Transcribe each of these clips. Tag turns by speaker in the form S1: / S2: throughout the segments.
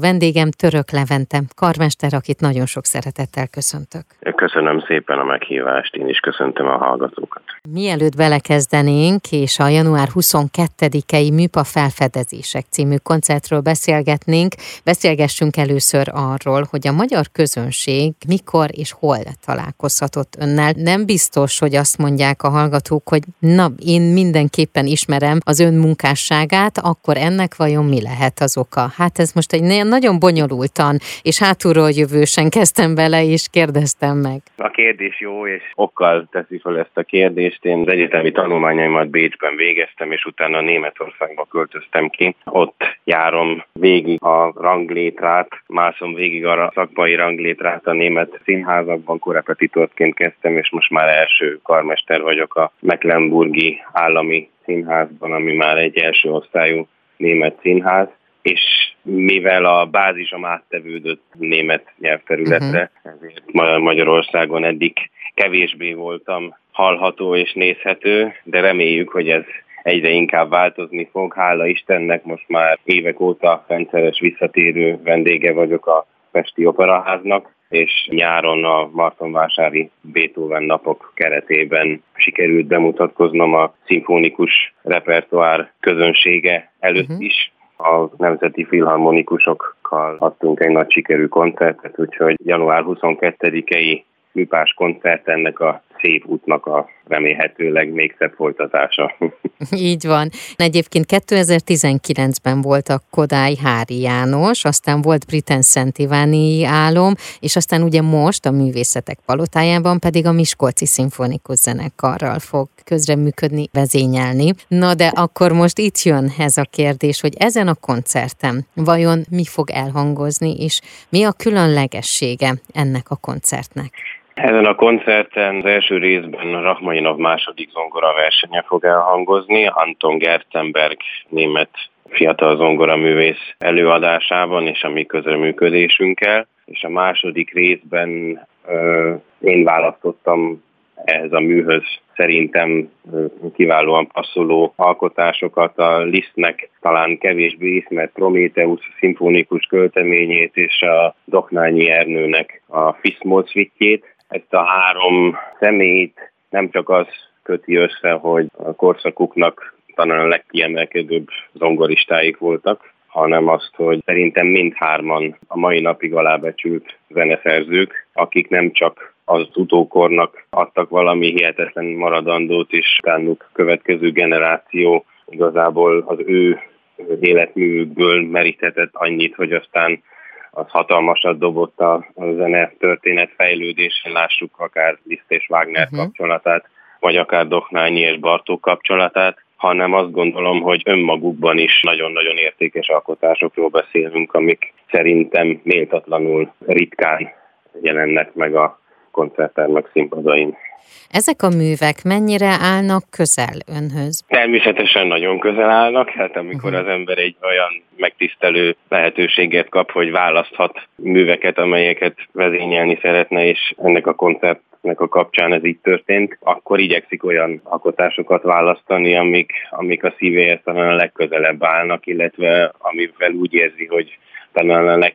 S1: Vendégem Török Levente, karmester, akit nagyon sok szeretettel köszöntök.
S2: Köszönöm szépen a meghívást, én is köszöntöm a hallgatókat.
S1: Mielőtt belekezdenénk, és a január 22-i Műpa felfedezések című koncertről beszélgetnénk, beszélgessünk először arról, hogy a magyar közönség mikor és hol találkozhatott önnel. Nem biztos, hogy azt mondják a hallgatók, hogy na, én mindenképpen ismerem az ön munkásságát, akkor ennek vajon mi lehet az oka? Hát ez most egy nagyon bonyolultan és hátulról jövősen kezdtem bele, és kérdeztem meg.
S2: A kérdés jó, és okkal teszi fel ezt a kérdést. Én az egyetemi tanulmányaimat Bécsben végeztem, és utána Németországba költöztem ki. Ott járom végig a ranglétrát, mászom végig a szakmai ranglétrát a német színházakban, korepetitorként kezdtem, és most már első karmester vagyok a Mecklenburgi állami színházban, ami már egy első osztályú német színház és mivel a bázisom áttevődött német nyelvterületre, uh-huh. ezért Magyarországon eddig kevésbé voltam hallható és nézhető, de reméljük, hogy ez egyre inkább változni fog. Hála Istennek most már évek óta rendszeres visszatérő vendége vagyok a Pesti Operaháznak, és nyáron a Martonvásári Beethoven napok keretében sikerült bemutatkoznom a szimfonikus repertoár közönsége előtt uh-huh. is, a Nemzeti Filharmonikusokkal adtunk egy nagy sikerű koncertet, úgyhogy január 22-i műpás koncert ennek a szép útnak a remélhetőleg még szebb folytatása.
S1: Így van. Egyébként 2019-ben volt a Kodály Hári János, aztán volt Britten Szent Iváni álom, és aztán ugye most a Művészetek Palotájában pedig a Miskolci Szimfonikus Zenekarral fog közreműködni, vezényelni. Na de akkor most itt jön ez a kérdés, hogy ezen a koncerten vajon mi fog elhangozni, és mi a különlegessége ennek a koncertnek?
S2: Ezen a koncerten az első részben a Rachmaninov második zongora versenye fog elhangozni, Anton Gertenberg német fiatal zongoraművész előadásában és a mi közreműködésünkkel, és a második részben ö, én választottam ehhez a műhöz szerintem kiválóan passzoló alkotásokat. A Lisztnek talán kevésbé ismert Prometheus szimfonikus költeményét és a Doknányi Ernőnek a Fiszmol ezt a három személyt nem csak az köti össze, hogy a korszakuknak talán a legkiemelkedőbb zongoristáik voltak, hanem azt, hogy szerintem mindhárman a mai napig alábecsült zeneszerzők, akik nem csak az utókornak adtak valami hihetetlen maradandót, és utánuk következő generáció igazából az ő életművükből meríthetett annyit, hogy aztán az hatalmasat dobott a, a zene történet fejlődésen, lássuk akár Liszt és Wagner uh-huh. kapcsolatát, vagy akár Doknányi és Bartók kapcsolatát, hanem azt gondolom, hogy önmagukban is nagyon-nagyon értékes alkotásokról beszélünk, amik szerintem méltatlanul ritkán jelennek meg a koncerttermek színpadain.
S1: Ezek a művek mennyire állnak közel önhöz?
S2: Természetesen nagyon közel állnak, hát amikor uh-huh. az ember egy olyan megtisztelő lehetőséget kap, hogy választhat műveket, amelyeket vezényelni szeretne, és ennek a koncert nek a kapcsán ez így történt, akkor igyekszik olyan alkotásokat választani, amik, amik a szívéhez talán a legközelebb állnak, illetve amivel úgy érzi, hogy talán a leg,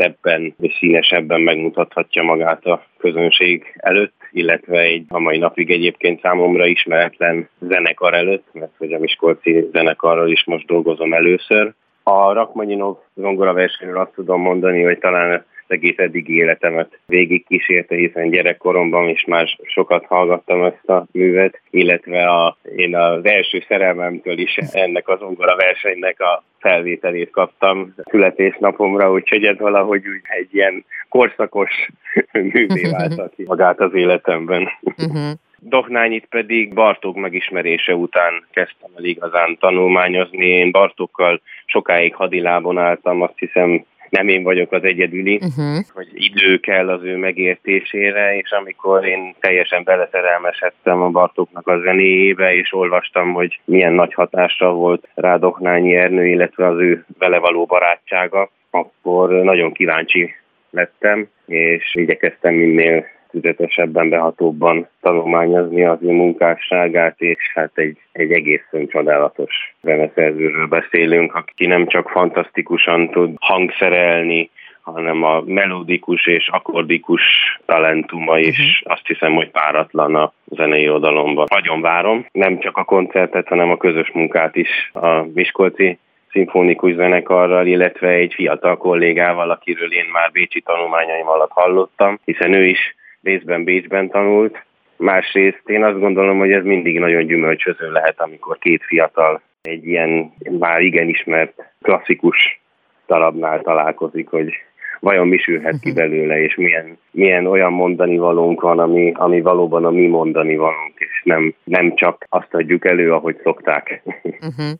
S2: szebben és színesebben megmutathatja magát a közönség előtt, illetve egy a mai napig egyébként számomra ismeretlen zenekar előtt, mert hogy a Miskolci zenekarral is most dolgozom először. A Rakmanyinov zongora versenyről azt tudom mondani, hogy talán egész eddig életemet végig kísérte, hiszen gyerekkoromban is már sokat hallgattam ezt a művet, illetve a, én az első szerelmemtől is ennek az ongora versenynek a felvételét kaptam születésnapomra, úgyhogy ez valahogy úgy egy ilyen korszakos művé vált ki magát az életemben. Uh-huh. Dohnányit pedig Bartók megismerése után kezdtem el igazán tanulmányozni. Én Bartókkal sokáig hadilábon álltam, azt hiszem nem én vagyok az egyedüli, uh-huh. hogy idő kell az ő megértésére, és amikor én teljesen beleszerelmesedtem a Bartóknak a zenéjébe, és olvastam, hogy milyen nagy hatásra volt rá Doknányi Ernő, illetve az ő vele való barátsága, akkor nagyon kíváncsi lettem, és igyekeztem minél tüzetesebben, behatóbban tanulmányozni az ő munkásságát, és hát egy, egy egészen csodálatos zeneszerzőről beszélünk, aki nem csak fantasztikusan tud hangszerelni, hanem a melodikus és akkordikus talentuma is uh-huh. azt hiszem, hogy páratlan a zenei oldalomban. Nagyon várom, nem csak a koncertet, hanem a közös munkát is a Miskolci szimfonikus zenekarral, illetve egy fiatal kollégával, akiről én már bécsi tanulmányaim alatt hallottam, hiszen ő is részben Bécsben tanult. Másrészt én azt gondolom, hogy ez mindig nagyon gyümölcsöző lehet, amikor két fiatal egy ilyen már igen ismert klasszikus darabnál találkozik, hogy vajon mi sülhet ki mhm. belőle, és milyen, milyen olyan mondani valónk van, ami, ami valóban a mi mondani valónk, és nem, nem csak azt adjuk elő, ahogy szokták.
S1: Uh-huh.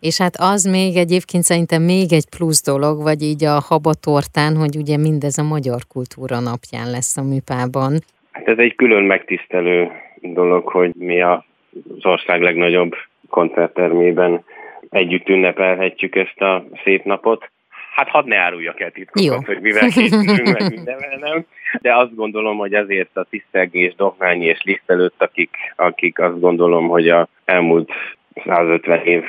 S1: És hát az még egyébként szerintem még egy plusz dolog, vagy így a habatortán, hogy ugye mindez a magyar kultúra napján lesz a műpában.
S2: Hát ez egy külön megtisztelő dolog, hogy mi az ország legnagyobb koncerttermében együtt ünnepelhetjük ezt a szép napot. Hát hadd ne áruljak el titkokat, hogy mivel készülünk, meg mindenvel nem. De azt gondolom, hogy azért a Tisztelgés, Dohnányi és Liszt előtt, akik, akik azt gondolom, hogy a elmúlt 150 év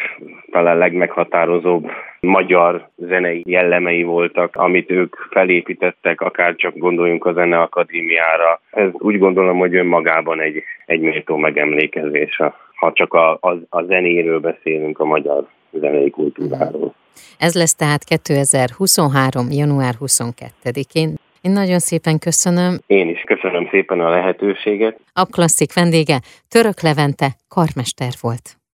S2: talán legmeghatározóbb magyar zenei jellemei voltak, amit ők felépítettek, akár csak gondoljunk a Zeneakadémiára. Ez úgy gondolom, hogy önmagában egy, egy méltó megemlékezés, ha csak a, a, a zenéről beszélünk, a magyar zenei kultúráról.
S1: Ez lesz tehát 2023. január 22-én. Én nagyon szépen köszönöm.
S2: Én is köszönöm szépen a lehetőséget.
S1: A klasszik vendége Török Levente karmester volt.